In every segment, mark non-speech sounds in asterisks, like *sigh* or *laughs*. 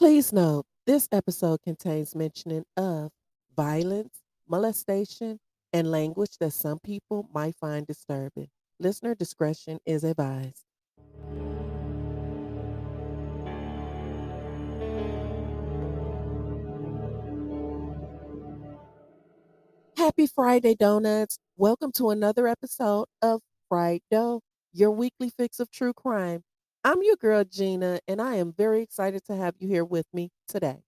Please note, this episode contains mentioning of violence, molestation, and language that some people might find disturbing. Listener discretion is advised. Happy Friday, Donuts. Welcome to another episode of Fried Dough, your weekly fix of true crime. I'm your girl, Gina, and I am very excited to have you here with me today.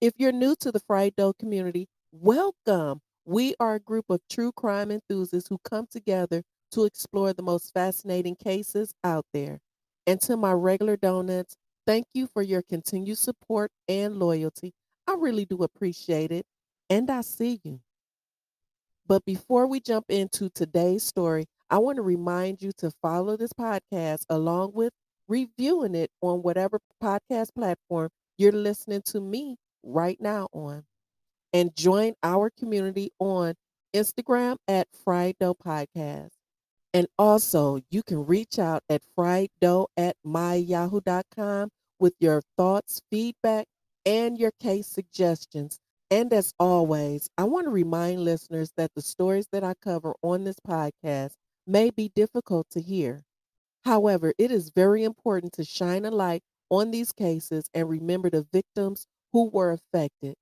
If you're new to the Fried Dough community, welcome. We are a group of true crime enthusiasts who come together to explore the most fascinating cases out there. And to my regular donuts, thank you for your continued support and loyalty. I really do appreciate it, and I see you. But before we jump into today's story, I want to remind you to follow this podcast along with reviewing it on whatever podcast platform you're listening to me right now on. And join our community on Instagram at Fried Dough Podcast. And also, you can reach out at frieddough at myyahoo.com with your thoughts, feedback, and your case suggestions. And as always, I want to remind listeners that the stories that I cover on this podcast may be difficult to hear. However, it is very important to shine a light on these cases and remember the victims who were affected.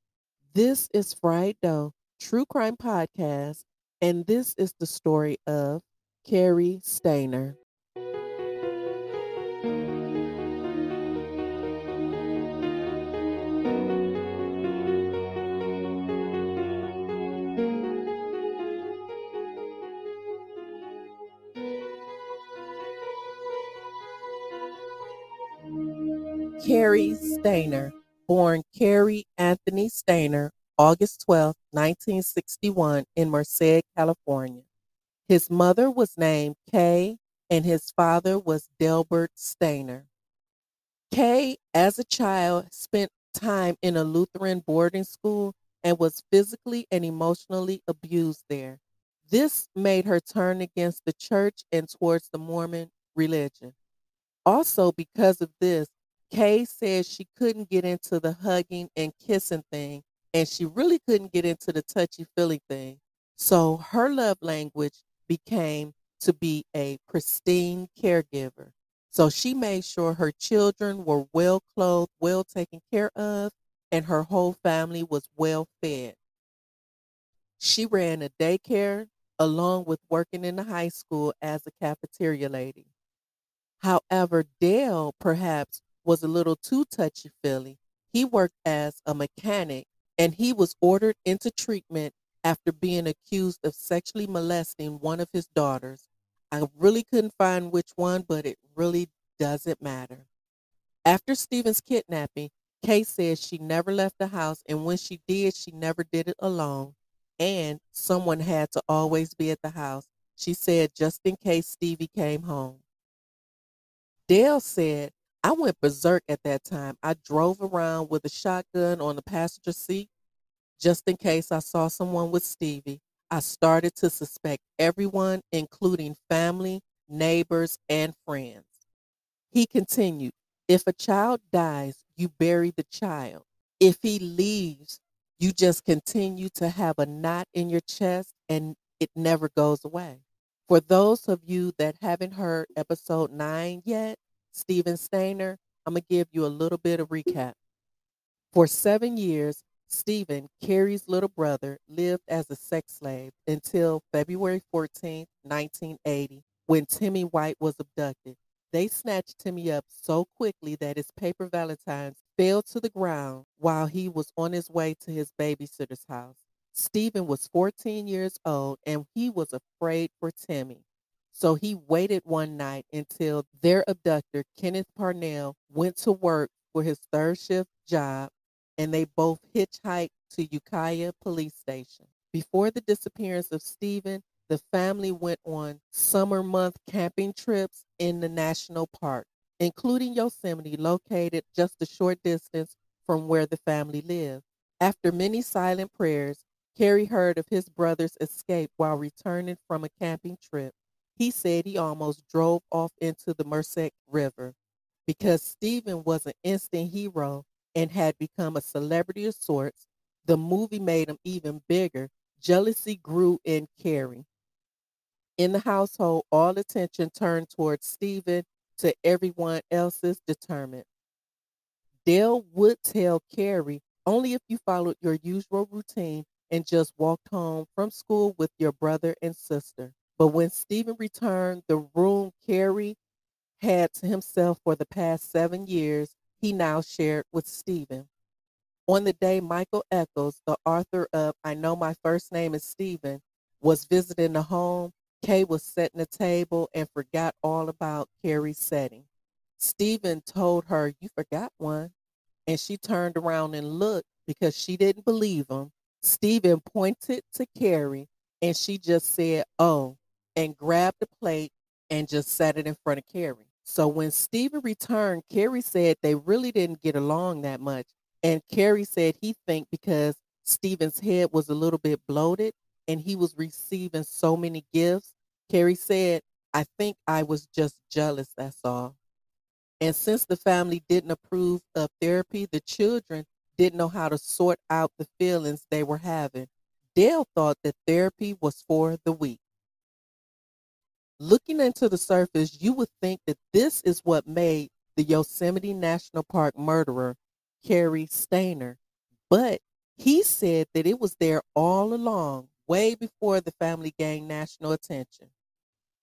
This is Fried Dough, True Crime Podcast, and this is the story of Cary Stayner. Cary Stayner, born Cary Anthony Stayner, August 12, 1961, in Merced, California. His mother was named Kay, and his father was Delbert Stayner. Kay, as a child, spent time in a Lutheran boarding school and was physically and emotionally abused there. This made her turn against the church and towards the Mormon religion. Also, because of this, Kay said she couldn't get into the hugging and kissing thing, and she really couldn't get into the touchy feely thing. So her love language became to be a pristine caregiver. So she made sure her children were well clothed, well taken care of, and her whole family was well fed. She ran a daycare along with working in the high school as a cafeteria lady. However, Dale perhaps was a little too touchy feely. He worked as a mechanic and he was ordered into treatment after being accused of sexually molesting one of his daughters. I really couldn't find which one, but it really doesn't matter. After Steven's kidnapping, Kay says she never left the house, and when she did, she never did it alone, and someone had to always be at the house. She said just in case Stevie came home. Dale said I went berserk at that time. I drove around with a shotgun on the passenger seat just in case I saw someone with Stevie. I started to suspect everyone, including family, neighbors, and friends. He continued, if a child dies, you bury the child. If he leaves, you just continue to have a knot in your chest and it never goes away. For those of you that haven't heard episode nine yet, Steven Stayner, I'm going to give you a little bit of recap. For seven years, Steven, Cary's little brother, lived as a sex slave until February 14, 1980, when Timmy White was abducted. They snatched Timmy up so quickly that his paper valentines fell to the ground while he was on his way to his babysitter's house. Steven was 14 years old and he was afraid for Timmy. So he waited one night until their abductor, Kenneth Parnell, went to work for his third shift job and they both hitchhiked to Ukiah Police Station. Before the disappearance of Steven, the family went on summer month camping trips in the national park, including Yosemite, located just a short distance from where the family lived. After many silent prayers, Cary heard of his brother's escape while returning from a camping trip. He said he almost drove off into the Merced River. Because Steven was an instant hero, and had become a celebrity of sorts. The movie made him even bigger. Jealousy grew in Cary. In the household, all attention turned towards Steven to everyone else's determined. Dale would tell Cary only if you followed your usual routine and just walked home from school with your brother and sister. But when Steven returned, the room Cary had to himself for the past seven years, he now shared with Steven. On the day Michael Echols, the author of I Know My First Name is Steven, was visiting the home, Kay was setting the table and forgot all about Cary's setting. Steven told her, You forgot one. And she turned around and looked because she didn't believe him. Steven pointed to Cary and she just said, Oh, and grabbed the plate and just set it in front of Cary. So when Steven returned, Cary said they really didn't get along that much. And Cary said he think because Steven's head was a little bit bloated and he was receiving so many gifts. Cary said, I think I was just jealous, that's all. And since the family didn't approve of therapy, the children didn't know how to sort out the feelings they were having. Dale thought that therapy was for the weak. Looking into the surface, you would think that this is what made the Yosemite National Park murderer, Cary Stayner. But he said that it was there all along, way before the family gained national attention.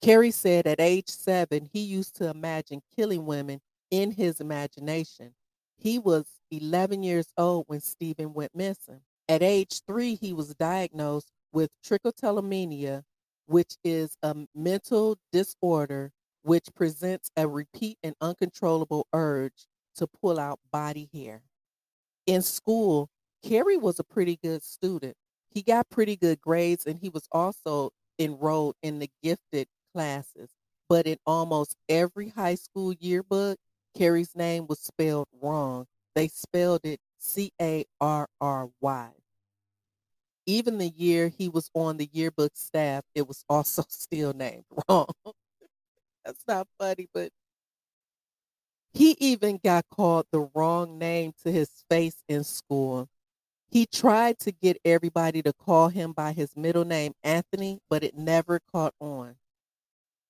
Cary said at age seven, he used to imagine killing women in his imagination. He was 11 years old when Steven went missing. At age three, he was diagnosed with trichotillomania, which is a mental disorder which presents a repeat and uncontrollable urge to pull out body hair. In school, Cary was a pretty good student. He got pretty good grades and he was also enrolled in the gifted classes. But in almost every high school yearbook, Cary's name was spelled wrong. They spelled it C A R R Y. Even the year he was on the yearbook staff, it was also *laughs* still named wrong. That's not funny, but he even got called the wrong name to his face in school. He tried to get everybody to call him by his middle name, Anthony, but it never caught on.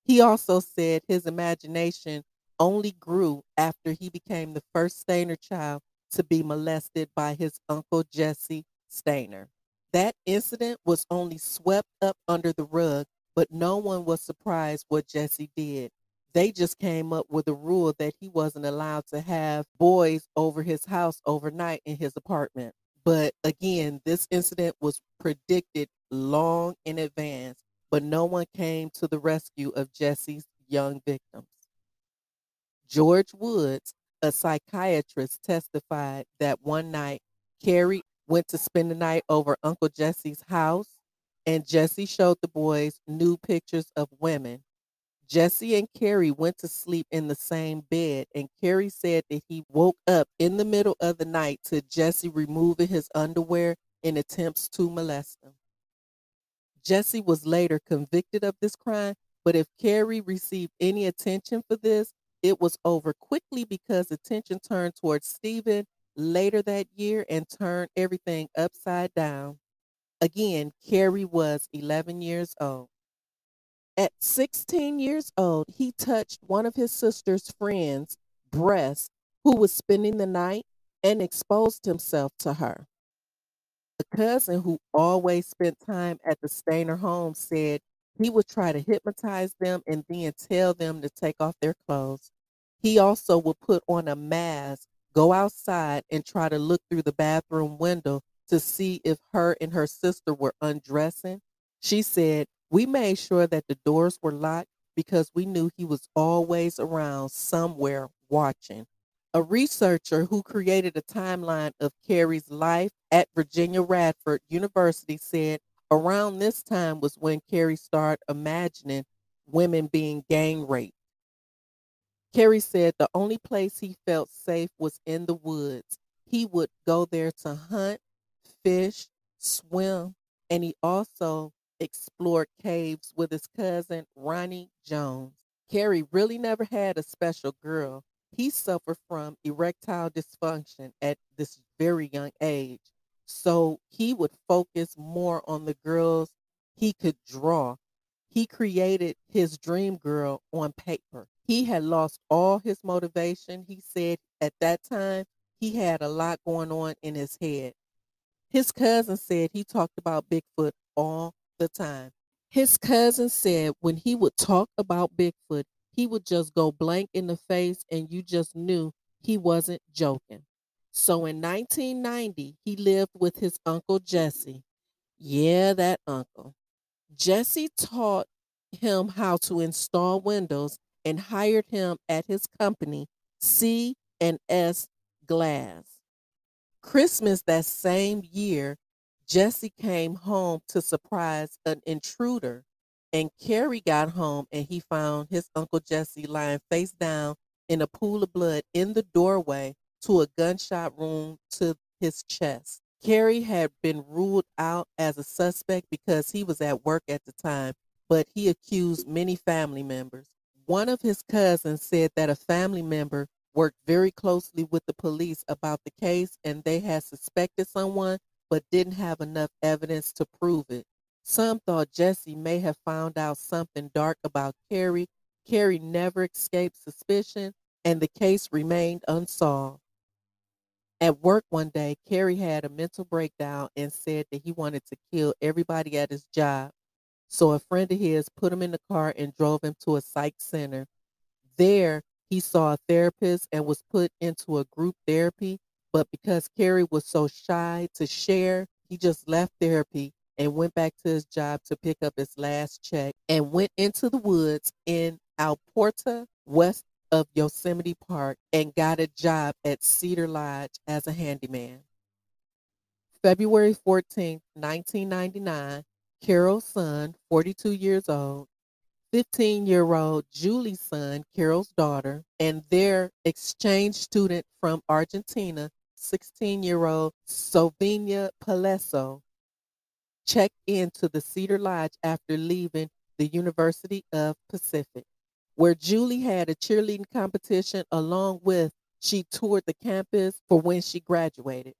He also said his imagination only grew after he became the first Stayner child to be molested by his uncle Jesse Stayner. That incident was only swept up under the rug, but no one was surprised what Jesse did. They just came up with a rule that he wasn't allowed to have boys over his house overnight in his apartment. But again, this incident was predicted long in advance, but no one came to the rescue of Jesse's young victims. George Woods, a psychiatrist, testified that one night Cary went to spend the night over Uncle Jesse's house, and Jesse showed the boys new pictures of women. Jesse and Cary went to sleep in the same bed, and Cary said that he woke up in the middle of the night to Jesse removing his underwear in attempts to molest him. Jesse was later convicted of this crime, but if Cary received any attention for this, it was over quickly because attention turned towards Steven later that year and turned everything upside down. Again, Cary was 11 years old. At 16 years old, he touched one of his sister's friends' breast who was spending the night and exposed himself to her. A cousin who always spent time at the Stayner home said he would try to hypnotize them and then tell them to take off their clothes. He also would put on a mask, go outside, and try to look through the bathroom window to see if her and her sister were undressing. She said, We made sure that the doors were locked because we knew he was always around somewhere watching. A researcher who created a timeline of Cary's life at Virginia Radford University said around this time was when Cary started imagining women being gang raped. Cary said the only place he felt safe was in the woods. He would go there to hunt, fish, swim, and he also explored caves with his cousin Ronnie Jones. Cary really never had a special girl. he suffered from erectile dysfunction at this very young age. So he would focus more on the girls he could draw. He created his dream girl on paper. He had lost all his motivation. He said at that time he had a lot going on in his head. His cousin said he talked about Bigfoot all the time. His cousin said when he would talk about Bigfoot, he would just go blank in the face and you just knew he wasn't joking. So in 1990, he lived with his uncle Jesse. Yeah, that uncle. Jesse taught him how to install windows and hired him at his company, C and S Glass. Christmas that same year, Jesse came home to surprise an intruder and Cary got home and he found his Uncle Jesse lying face down in a pool of blood in the doorway to a gunshot wound to his chest. Cary had been ruled out as a suspect because he was at work at the time, but he accused many family members. One of his cousins said that a family member worked very closely with the police about the case and they had suspected someone but didn't have enough evidence to prove it. Some thought Jesse may have found out something dark about Cary. Cary never escaped suspicion, and the case remained unsolved. At work one day, Cary had a mental breakdown and said that he wanted to kill everybody at his job. So a friend of his put him in the car and drove him to a psych center. There, he saw a therapist and was put into a group therapy. But because Cary was so shy to share, he just left therapy and went back to his job to pick up his last check and went into the woods in El Portal, west of Yosemite Park, and got a job at Cedar Lodge as a handyman. February 14, 1999, Carole Sund, 42 years old, 15 year old Juli Sund, Carole's daughter, and their exchange student from Argentina, 16 year old Sylvania Pelosso, checked into the Cedar Lodge after leaving the University of Pacific, where Juli had a cheerleading competition along with she toured the campus for when she graduated.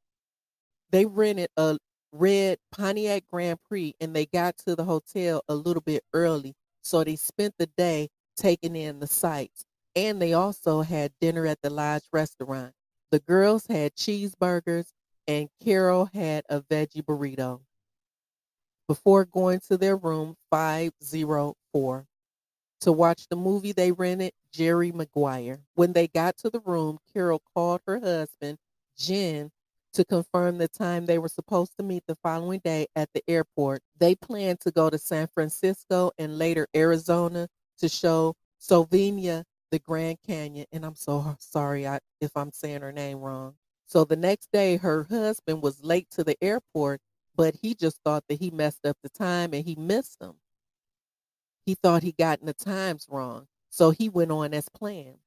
They rented a red Pontiac Grand Prix and they got to the hotel a little bit early. So they spent the day taking in the sights. And they also had dinner at the Lodge restaurant. The girls had cheeseburgers and Carole had a veggie burrito before going to their room 504 to watch the movie they rented, Jerry Maguire. When they got to the room, Carole called her husband, Jen, to confirm the time they were supposed to meet the following day at the airport. They planned to go to San Francisco and later Arizona to show Sylvania the Grand Canyon. And I'm so sorry I, if I'm saying her name wrong. So the next day, her husband was late to the airport but he just thought that he messed up the time and he missed them. He thought he gotten the times wrong. So he went on as planned.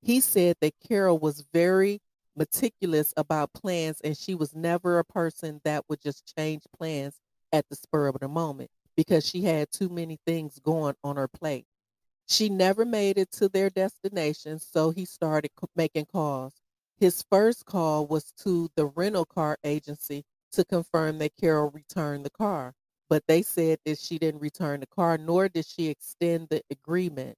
He said that Carole was very meticulous about plans and she was never a person that would just change plans at the spur of the moment because she had too many things going on her plate. She never made it to their destination, so he started making calls. His first call was to the rental car agency to confirm that Carole returned the car. But they said that she didn't return the car, nor did she extend the agreement.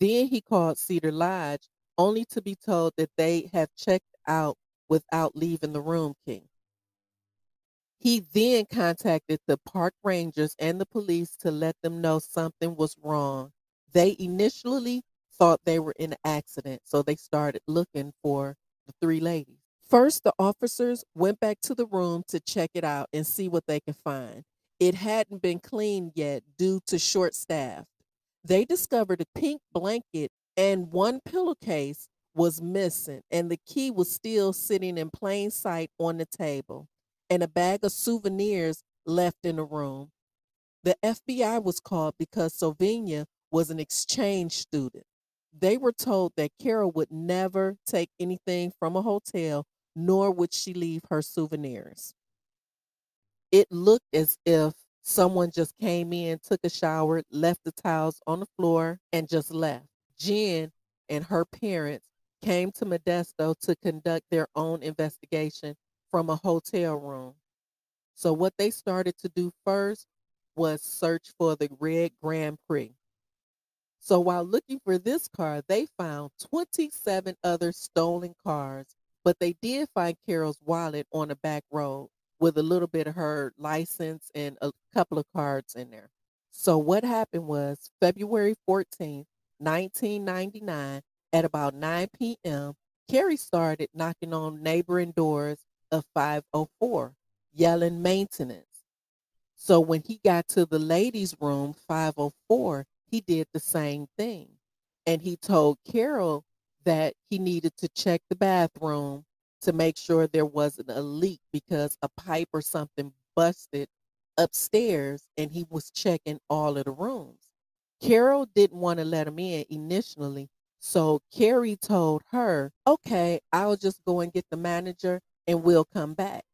Then he called Cedar Lodge, only to be told that they have checked out without leaving the room King. He then contacted the park rangers and the police to let them know something was wrong. They initially thought they were in an accident, so they started looking for the three ladies. First, the officers went back to the room to check it out and see what they could find. It hadn't been cleaned yet due to short staff. They discovered a pink blanket and one pillowcase was missing, and the key was still sitting in plain sight on the table, and a bag of souvenirs left in the room. The FBI was called because Sylvania was an exchange student. They were told that Carole would never take anything from a hotel nor would she leave her souvenirs. It looked as if someone just came in, took a shower, left the towels on the floor, and just left. Jen and her parents came to Modesto to conduct their own investigation from a hotel room. So, what they started to do first was search for the red Grand Prix. So, while looking for this car, they found 27 other stolen cars, but they did find Carole's wallet on a back road with a little bit of her license and a couple of cards in there. So, what happened was February 14th, 1999, at about 9 p.m., Cary started knocking on neighboring doors of 504, yelling maintenance. So when he got to the ladies' room 504, he did the same thing. And he told Carole that he needed to check the bathroom to make sure there wasn't a leak because a pipe or something busted upstairs and he was checking all of the rooms. Carole didn't want to let him in initially. So Cary told her, okay, I'll just go and get the manager and we'll come back.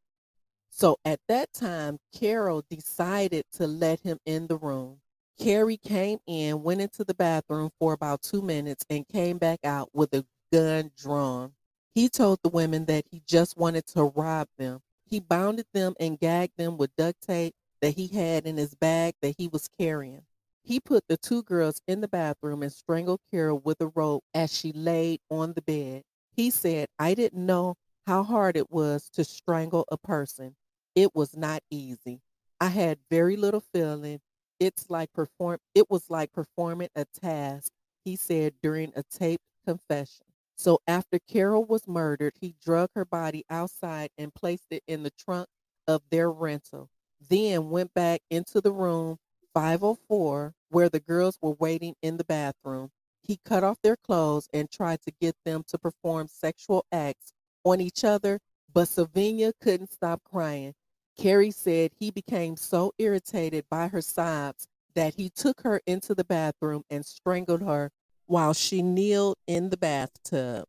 So at that time, Carole decided to let him in the room. Cary came in, went into the bathroom for about two minutes, and came back out with a gun drawn. He told the women that he just wanted to rob them. He bounded them and gagged them with duct tape that he had in his bag that he was carrying. He put the two girls in the bathroom and strangled Carole with a rope as she laid on the bed. He said, I didn't know how hard it was to strangle a person. It was not easy. I had very little feeling. It's like perform it was like performing a task, he said during a taped confession. So after Carole was murdered, he drug her body outside and placed it in the trunk of their rental. Then went back into the room 504 where the girls were waiting in the bathroom. He cut off their clothes and tried to get them to perform sexual acts on each other, but Sylvania couldn't stop crying. Cary said he became so irritated by her sobs that he took her into the bathroom and strangled her while she kneeled in the bathtub.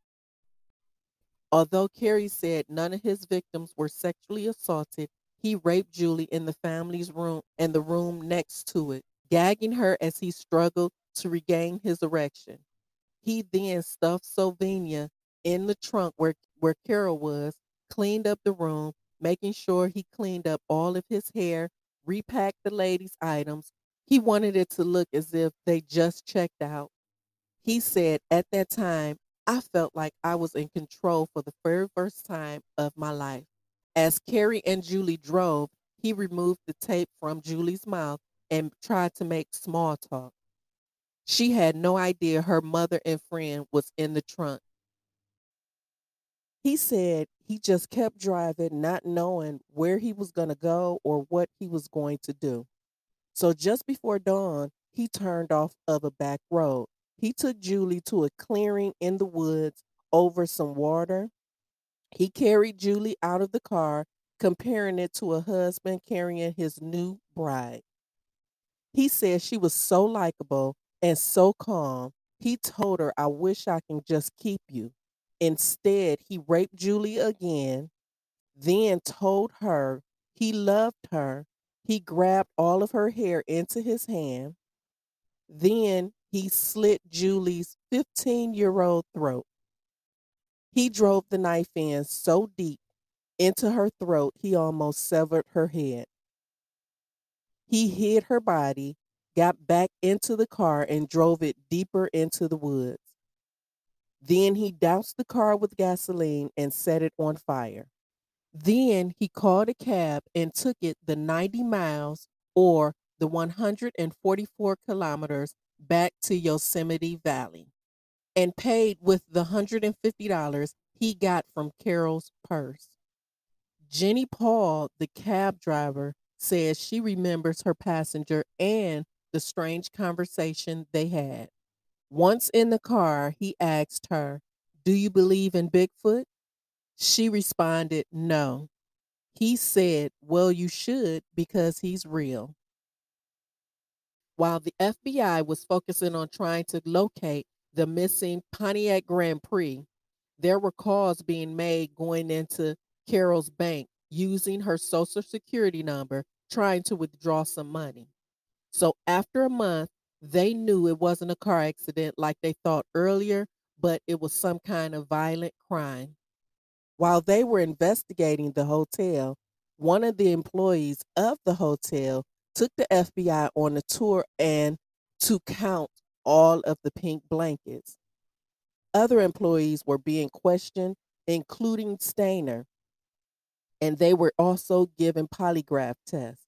Although Cary said none of his victims were sexually assaulted, he raped Juli in the family's room and the room next to it, gagging her as he struggled to regain his erection. He then stuffed Sylvania in the trunk where, where Carole was, cleaned up the room, making sure he cleaned up all of his hair, repacked the ladies' items. He wanted it to look as if they just checked out. He said, At that time, I felt like I was in control for the very first time of my life. As Cary and Juli drove, he removed the tape from Juli's mouth and tried to make small talk. She had no idea her mother and friend was in the trunk. He said he just kept driving, not knowing where he was going to go or what he was going to do. So just before dawn, he turned off of a back road. He took Juli to a clearing in the woods over some water. He carried Juli out of the car, comparing it to a husband carrying his new bride. He said she was so likable and so calm. He told her, I wish I can just keep you. Instead, he raped Juli again, then told her he loved her. He grabbed all of her hair into his hand. Then he slit Juli's 15 year old throat. He drove the knife in so deep into her throat, he almost severed her head. He hid her body, got back into the car, and drove it deeper into the woods. Then he doused the car with gasoline and set it on fire. Then he called a cab and took it the 90 miles or the 144 kilometers back to Yosemite Valley and paid with the $150 he got from Carole's purse. Jenny Paul, the cab driver, says she remembers her passenger and the strange conversation they had. Once in the car, he asked her, Do you believe in Bigfoot? She responded, No. He said, Well, you should because he's real. While the FBI was focusing on trying to locate the missing Pontiac Grand Prix, there were calls being made going into Carole's bank using her social security number, trying to withdraw some money. So after a month, they knew it wasn't a car accident like they thought earlier, but it was some kind of violent crime. While they were investigating the hotel, one of the employees of the hotel took the FBI on a tour and to count all of the pink blankets. Other employees were being questioned, including Stayner, and they were also given polygraph tests.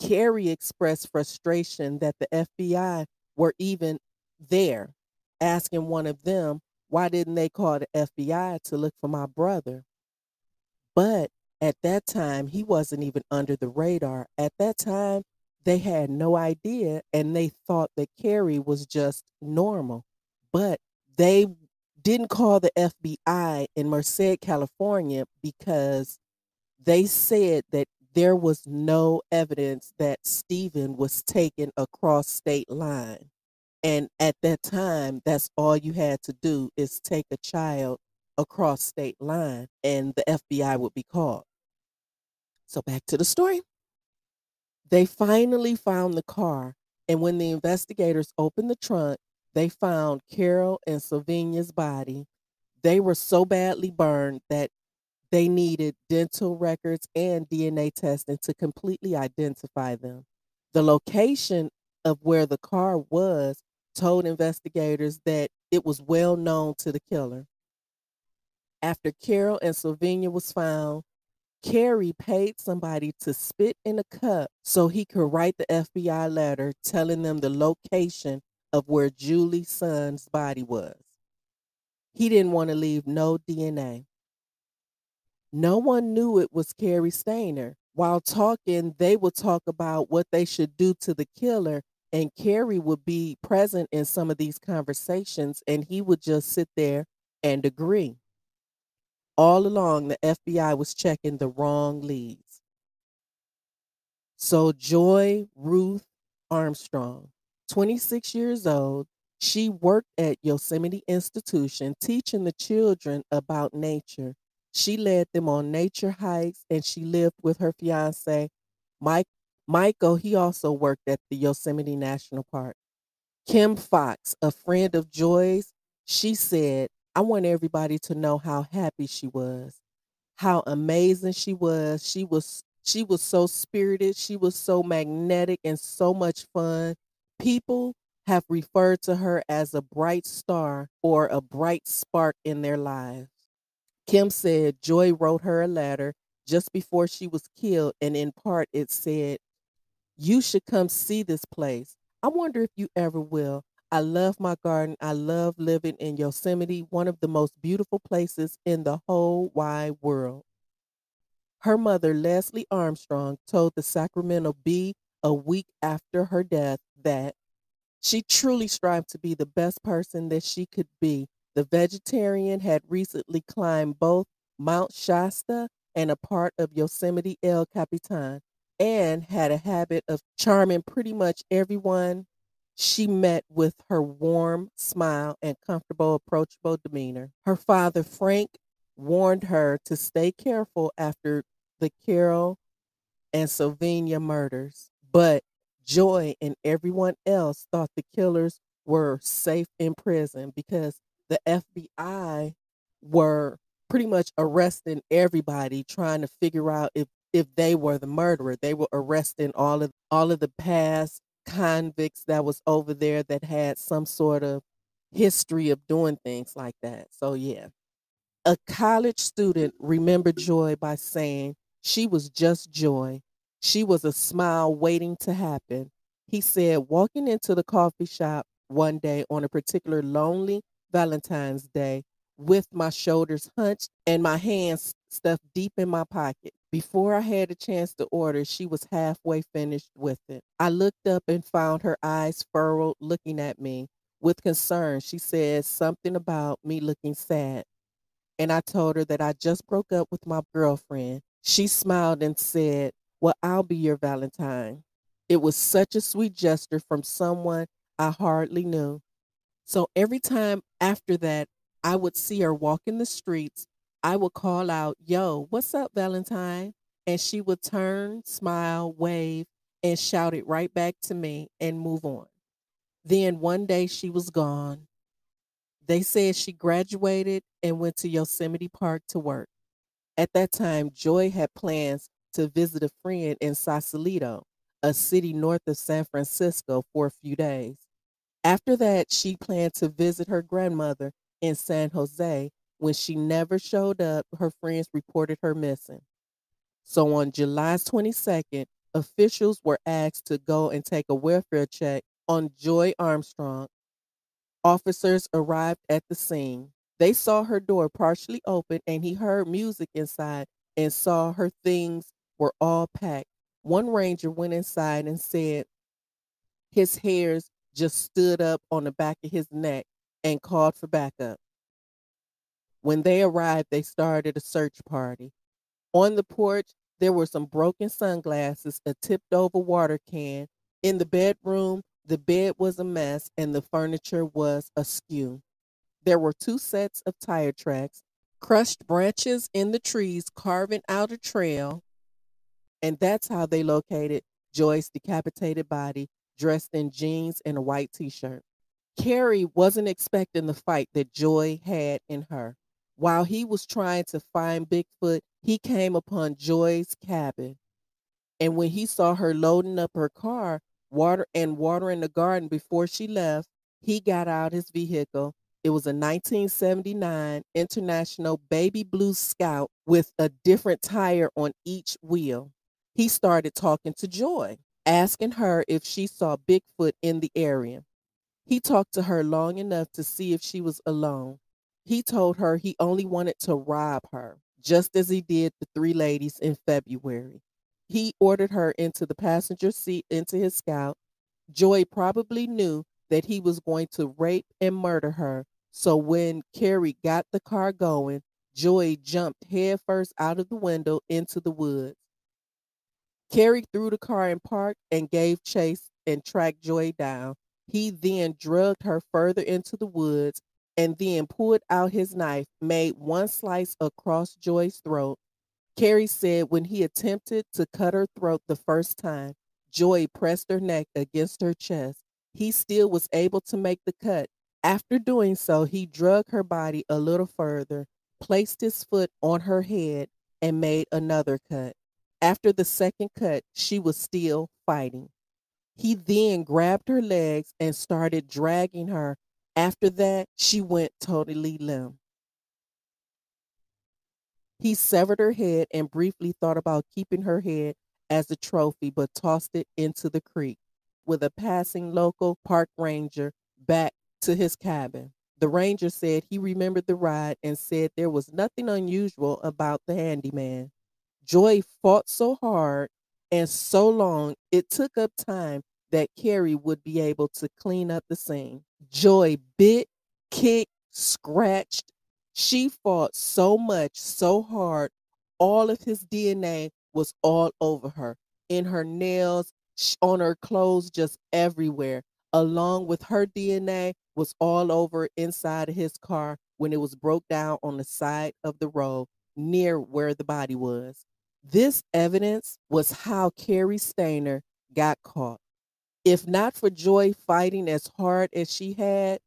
Cary expressed frustration that the FBI were even there, asking one of them, why didn't they call the FBI to look for my brother? But at that time, he wasn't even under the radar. At that time, they had no idea and they thought that Cary was just normal. But they didn't call the FBI in Merced, California because they said that there was no evidence that Steven was taken across state line. And at that time, that's all you had to do is take a child across state line and the FBI would be called. So back to the story. They finally found the car, and when the investigators opened the trunk, they found Carole and Sylvania's body. They were so badly burned that they needed dental records and DNA testing to completely identify them. The location of where the car was told investigators that it was well known to the killer. After Carole and Sylvania was found, Cary paid somebody to spit in a cup so he could write the FBI letter telling them the location of where Juli Sund's body was. He didn't want to leave no DNA. No one knew it was Cary Stayner. While talking, they would talk about what they should do to the killer, and Cary would be present in some of these conversations, and he would just sit there and agree all along the FBI was checking the wrong leads. So Joie Ruth Armstrong, 26 years old, she worked at Yosemite Institution teaching the children about nature. She led them on nature hikes and she lived with her fiance, Mike Michael. He also worked at the Yosemite National Park. Kim Fox, a friend of Joie's, she said, I want everybody to know how happy she was, how amazing she was. She was she was so spirited, she was so magnetic and so much fun. People have referred to her as a bright star or a bright spark in their lives. Kim said Joie wrote her a letter just before she was killed, and in part it said, You should come see this place. I wonder if you ever will. I love my garden. I love living in Yosemite, one of the most beautiful places in the whole wide world. Her mother, Leslie Armstrong, told the Sacramento Bee a week after her death that she truly strived to be the best person that she could be. The vegetarian had recently climbed both Mount Shasta and a part of Yosemite El Capitan and had a habit of charming pretty much everyone she met with her warm smile and comfortable, approachable demeanor. Her father, Frank, warned her to stay careful after the Carole and Sylvania murders, but Joie and everyone else thought the killers were safe in prison because the FBI were pretty much arresting everybody trying to figure out if if they were the murderer. They were arresting all of all of the past convicts that was over there that had some sort of history of doing things like that. So, yeah. A college student remembered Joie by saying she was just joy. She was a smile waiting to happen. He said, walking into the coffee shop one day on a particular lonely Valentine's Day with my shoulders hunched and my hands stuffed deep in my pocket. Before I had a chance to order, she was halfway finished with it. I looked up and found her eyes furrowed, looking at me with concern. She said something about me looking sad. And I told her that I just broke up with my girlfriend. She smiled and said, Well, I'll be your Valentine. It was such a sweet gesture from someone I hardly knew. So every time after that, I would see her walk in the streets I would call out, Yo, what's up, Valentine? And she would turn, smile, wave, and shout it right back to me and move on. Then one day she was gone. They said she graduated and went to Yosemite Park to work. At that time, Joie had plans to visit a friend in Sausalito, a city north of San Francisco, for a few days. After that, she planned to visit her grandmother in San Jose. When she never showed up, her friends reported her missing. So on July 22nd, officials were asked to go and take a welfare check on Joie Armstrong. Officers arrived at the scene. They saw her door partially open and he heard music inside and saw her things were all packed. One ranger went inside and said his hairs just stood up on the back of his neck and called for backup. When they arrived, they started a search party. On the porch, there were some broken sunglasses, a tipped over water can. In the bedroom, the bed was a mess and the furniture was askew. There were two sets of tire tracks, crushed branches in the trees carving out a trail, and that's how they located Joie's decapitated body dressed in jeans and a white t shirt. Cary wasn't expecting the fight that Joie had in her. While he was trying to find Bigfoot, he came upon Joie's cabin. And when he saw her loading up her car, water and watering the garden before she left, he got out his vehicle. It was a 1979 International Baby Blue Scout with a different tire on each wheel. He started talking to Joie, asking her if she saw Bigfoot in the area. He talked to her long enough to see if she was alone. He told her he only wanted to rob her, just as he did the three ladies in February. He ordered her into the passenger seat into his scout. Joie probably knew that he was going to rape and murder her. So when Cary got the car going, Joie jumped headfirst out of the window into the woods. Cary threw the car in park and gave chase and tracked Joie down. He then drugged her further into the woods and then pulled out his knife, made one slice across Joie's throat. Cary said when he attempted to cut her throat the first time, Joie pressed her neck against her chest. He still was able to make the cut. After doing so, he drug her body a little further, placed his foot on her head, and made another cut. After the second cut, she was still fighting. He then grabbed her legs and started dragging her after that, she went totally limp. He severed her head and briefly thought about keeping her head as a trophy, but tossed it into the creek with a passing local park ranger back to his cabin. The ranger said he remembered the ride and said there was nothing unusual about the handyman. Joie fought so hard and so long, it took up time that Cary would be able to clean up the scene. Joie bit, kicked, scratched. She fought so much, so hard. All of his DNA was all over her, in her nails, on her clothes, just everywhere. Along with her DNA was all over inside of his car when it was broke down on the side of the road near where the body was. This evidence was how Cary Stayner got caught. If not for Joie fighting as hard as she had,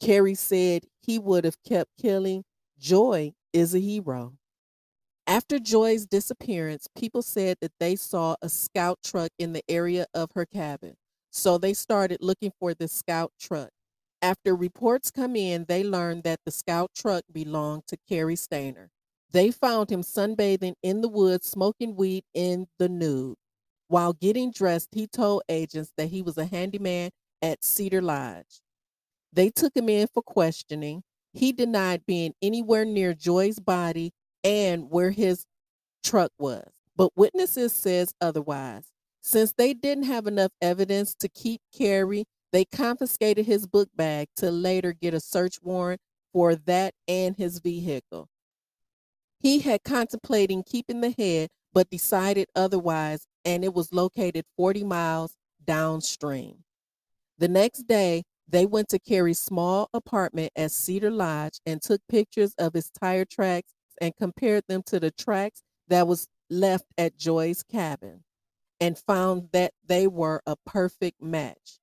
Cary said he would have kept killing. Joie is a hero. After Joie's disappearance, people said that they saw a scout truck in the area of her cabin. So they started looking for the scout truck. After reports come in, they learned that the scout truck belonged to Cary Stayner. They found him sunbathing in the woods, smoking weed in the nude. While getting dressed, he told agents that he was a handyman at Cedar Lodge. They took him in for questioning. He denied being anywhere near Joie's body and where his truck was. But witnesses says otherwise. Since they didn't have enough evidence to keep Cary, they confiscated his book bag to later get a search warrant for that and his vehicle. He had contemplating keeping the head, but decided otherwise and it was located 40 miles downstream. The next day, they went to Cary's small apartment at Cedar Lodge and took pictures of his tire tracks and compared them to the tracks that was left at Joie's cabin and found that they were a perfect match.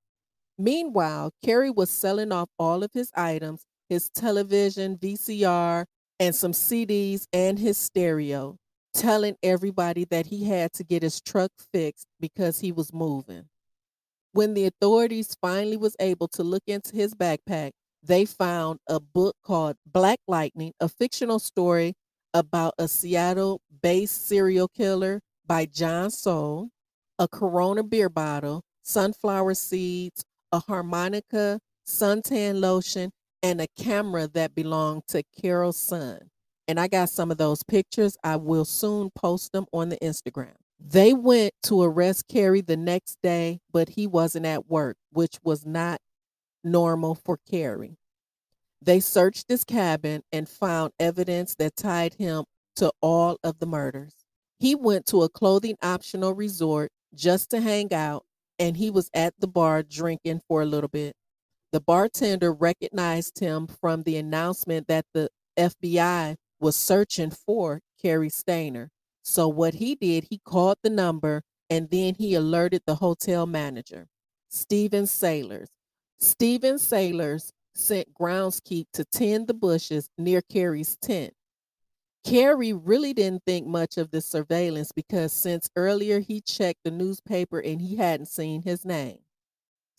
Meanwhile, Cary was selling off all of his items his television, VCR, and some CDs and his stereo, telling everybody that he had to get his truck fixed because he was moving. When the authorities finally was able to look into his backpack, they found a book called Black Lightning, a fictional story about a Seattle-based serial killer by John Saul, a Corona beer bottle, sunflower seeds, a harmonica, suntan lotion, and a camera that belonged to Carole Sund. And I got some of those pictures. I will soon post them on the Instagram. They went to arrest Cary the next day, but he wasn't at work, which was not normal for Cary. They searched his cabin and found evidence that tied him to all of the murders. He went to a clothing optional resort just to hang out, and he was at the bar drinking for a little bit. The bartender recognized him from the announcement that the FBI was searching for Cary Stayner. So what he did, he called the number and then he alerted the hotel manager, Stephen Sailors. Stephen Sailors sent groundskeep to tend the bushes near Cary's tent. Cary really didn't think much of the surveillance because since earlier he checked the newspaper and he hadn't seen his name.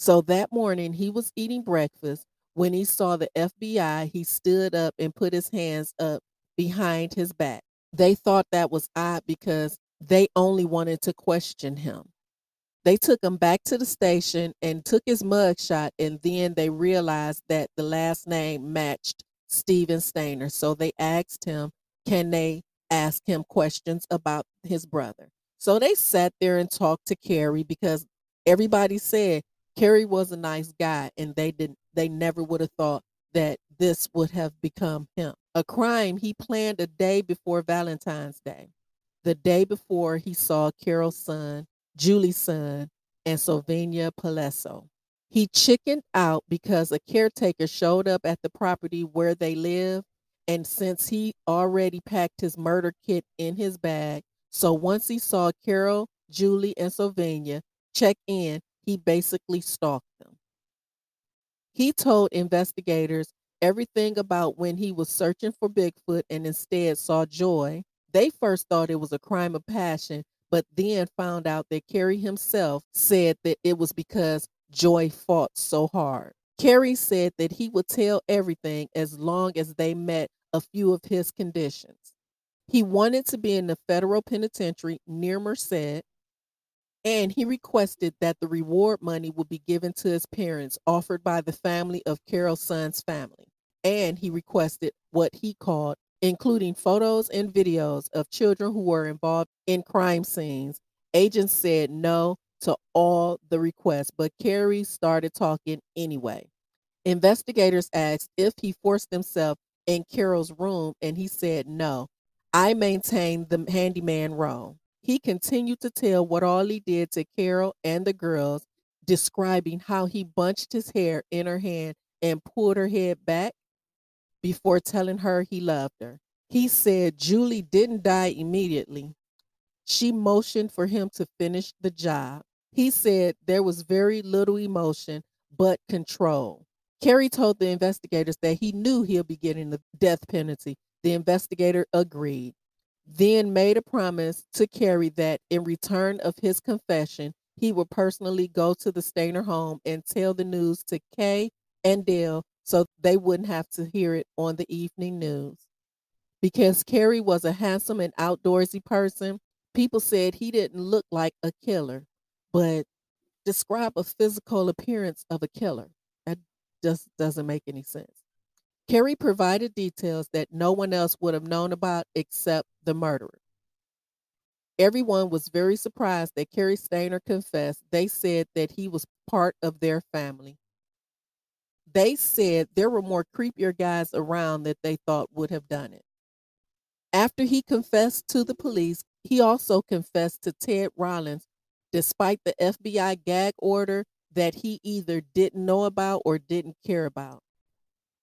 So that morning he was eating breakfast. When he saw the FBI, he stood up and put his hands up behind his back. They thought that was odd because they only wanted to question him. They took him back to the station and took his mugshot, and then they realized that the last name matched Steven Stayner. So they asked him, can they ask him questions about his brother? So they sat there and talked to Cary because everybody said Cary was a nice guy and they didn't they never would have thought that this would have become him. A crime he planned a day before Valentine's Day. The day before he saw Carole Sund, Juli Sund, and Silvina Pelosso. He chickened out because a caretaker showed up at the property where they live. And since he already packed his murder kit in his bag, so once he saw Carole, Juli, and Silvina check in, he basically stalked them. He told investigators everything about when he was searching for Bigfoot and instead saw Joie. They first thought it was a crime of passion, but then found out that Cary himself said that it was because Joie fought so hard. Cary said that he would tell everything as long as they met a few of his conditions. He wanted to be in the federal penitentiary near Merced, and he requested that the reward money would be given to his parents offered by the family of Carole Sund's family. And he requested what he called including photos and videos of children who were involved in crime scenes. Agents said no to all the requests, but Cary started talking anyway. Investigators asked if he forced himself in Carole's room, and he said no. I maintained the handyman role. He continued to tell what all he did to Carole and the girls, describing how he bunched his hair in her hand and pulled her head back before telling her he loved her. He said Juli didn't die immediately. She motioned for him to finish the job. He said there was very little emotion, but control. Cary told the investigators that he knew he'll be getting the death penalty. The investigator agreed then made a promise to Cary that in return of his confession, he would personally go to the Stayner home and tell the news to Kay and Dale so they wouldn't have to hear it on the evening news. Because Cary was a handsome and outdoorsy person, people said he didn't look like a killer, but describe a physical appearance of a killer. That just doesn't make any sense. Cary provided details that no one else would have known about except the murderer. Everyone was very surprised that Cary Stayner confessed. They said that he was part of their family. They said there were more creepier guys around that they thought would have done it. After he confessed to the police, he also confessed to Ted Rowlands, despite the FBI gag order that he either didn't know about or didn't care about.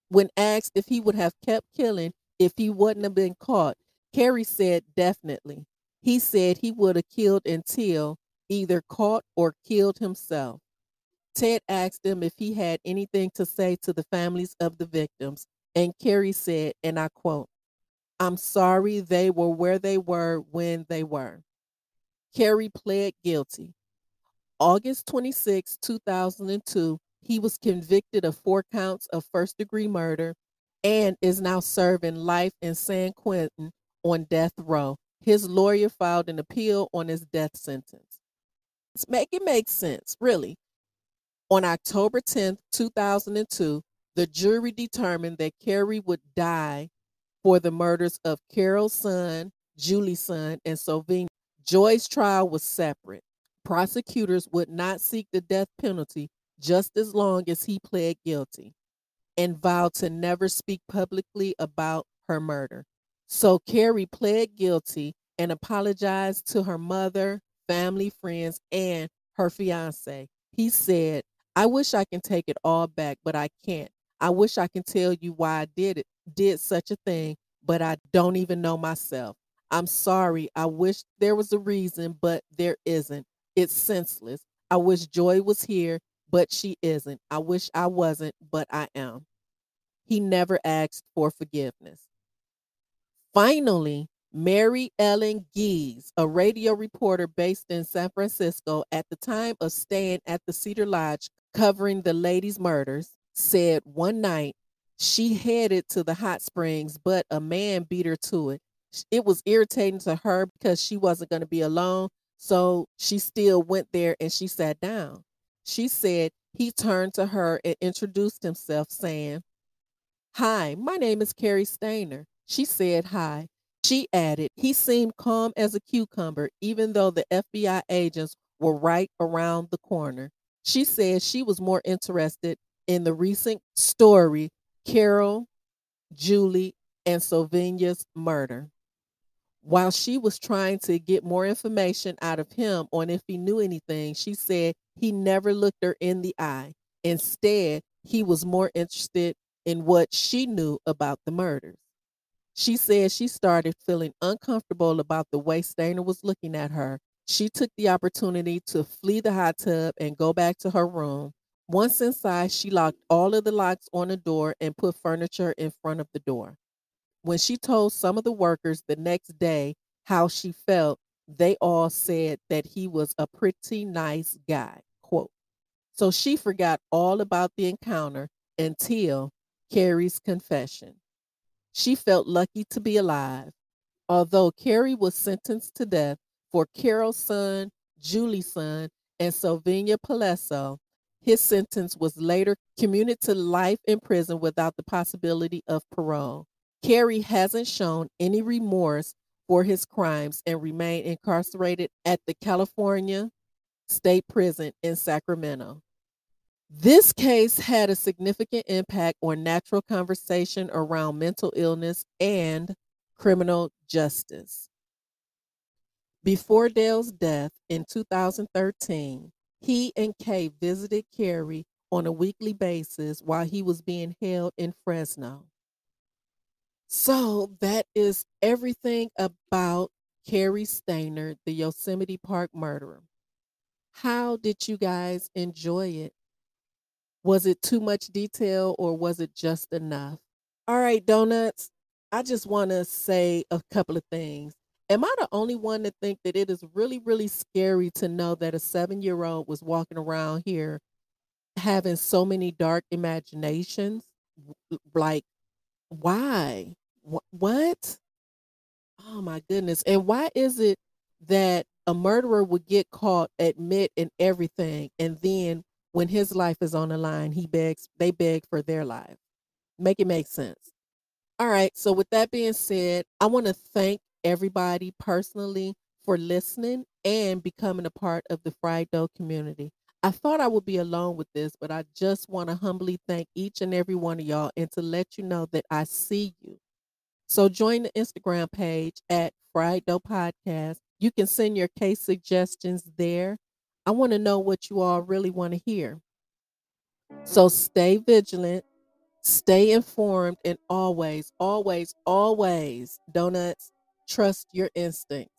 When asked if he would have kept killing if he wouldn't have been caught, Cary said definitely. He said he would have killed until either caught or killed himself. Ted asked him if he had anything to say to the families of the victims, and Cary said, and I quote, I'm sorry they were where they were when they were. Cary pled guilty. August 26, 2002, he was convicted of four counts of first degree murder and is now serving life in San Quentin on death row. His lawyer filed an appeal on his death sentence. Let's make it make sense, really. On October 10, 2002, the jury determined that Cary would die for the murders of Carole Sund, Juli Sund, and Silvina. Joie's trial was separate. Prosecutors would not seek the death penalty just as long as he pled guilty and vowed to never speak publicly about her murder. So Cary pled guilty and apologized to her mother, family, friends, and her fiance. He said, I wish I can take it all back, but I can't. I wish I can tell you why I did it, did such a thing, but I don't even know myself. I'm sorry. I wish there was a reason, but there isn't. It's senseless. I wish Joie was here, but she isn't. I wish I wasn't, but I am. He never asked for forgiveness. Finally, Mary Ellen Gies, a radio reporter based in San Francisco at the time of staying at the Cedar Lodge covering the ladies' murders, said one night she headed to the hot springs, but a man beat her to it. It was irritating to her because she wasn't going to be alone. So she still went there and she sat down. She said he turned to her and introduced himself, saying, Hi, my name is Cary Stayner. She said hi. She added, he seemed calm as a cucumber, even though the FBI agents were right around the corner. She said she was more interested in the recent story Carole, Juli, and Silvina's murder. While she was trying to get more information out of him on if he knew anything, she said he never looked her in the eye. Instead, he was more interested in what she knew about the murders. She said she started feeling uncomfortable about the way Stayner was looking at her. She took the opportunity to flee the hot tub and go back to her room. Once inside, she locked all of the locks on the door and put furniture in front of the door. When she told some of the workers the next day how she felt, they all said that he was a pretty nice guy. So she forgot all about the encounter until Cary's confession. She felt lucky to be alive. Although Cary was sentenced to death for Carole Sund, Juli Sund, and Silvina Pelosso, his sentence was later commuted to life in prison without the possibility of parole. Cary hasn't shown any remorse for his crimes and remained incarcerated at the California State Prison in Sacramento. This case had a significant impact on natural conversation around mental illness and criminal justice. Before Dale's death in 2013, he and Kay visited Cary on a weekly basis while he was being held in Fresno. So that is everything about Cary Stayner, the Yosemite Park murderer. How did you guys enjoy it? Was it too much detail or was it just enough? All right, donuts. I just want to say a couple of things. Am I the only one to think that it is really, really scary to know that a seven year old was walking around here having so many dark imaginations? Like, why? What? Oh my goodness. And why is it that a murderer would get caught, admit and everything, and then when his life is on the line, he begs, they beg for their life? Make it make sense. All right. So, with that being said, I want to thank everybody personally for listening and becoming a part of the Fried Dough community. I thought I would be alone with this, but I just want to humbly thank each and every one of y'all and to let you know that I see you. So join the Instagram page at Fried Dough Podcast. You can send your case suggestions there. I want to know what you all really want to hear. So stay vigilant, stay informed, and always, always, always, donuts, trust your instincts.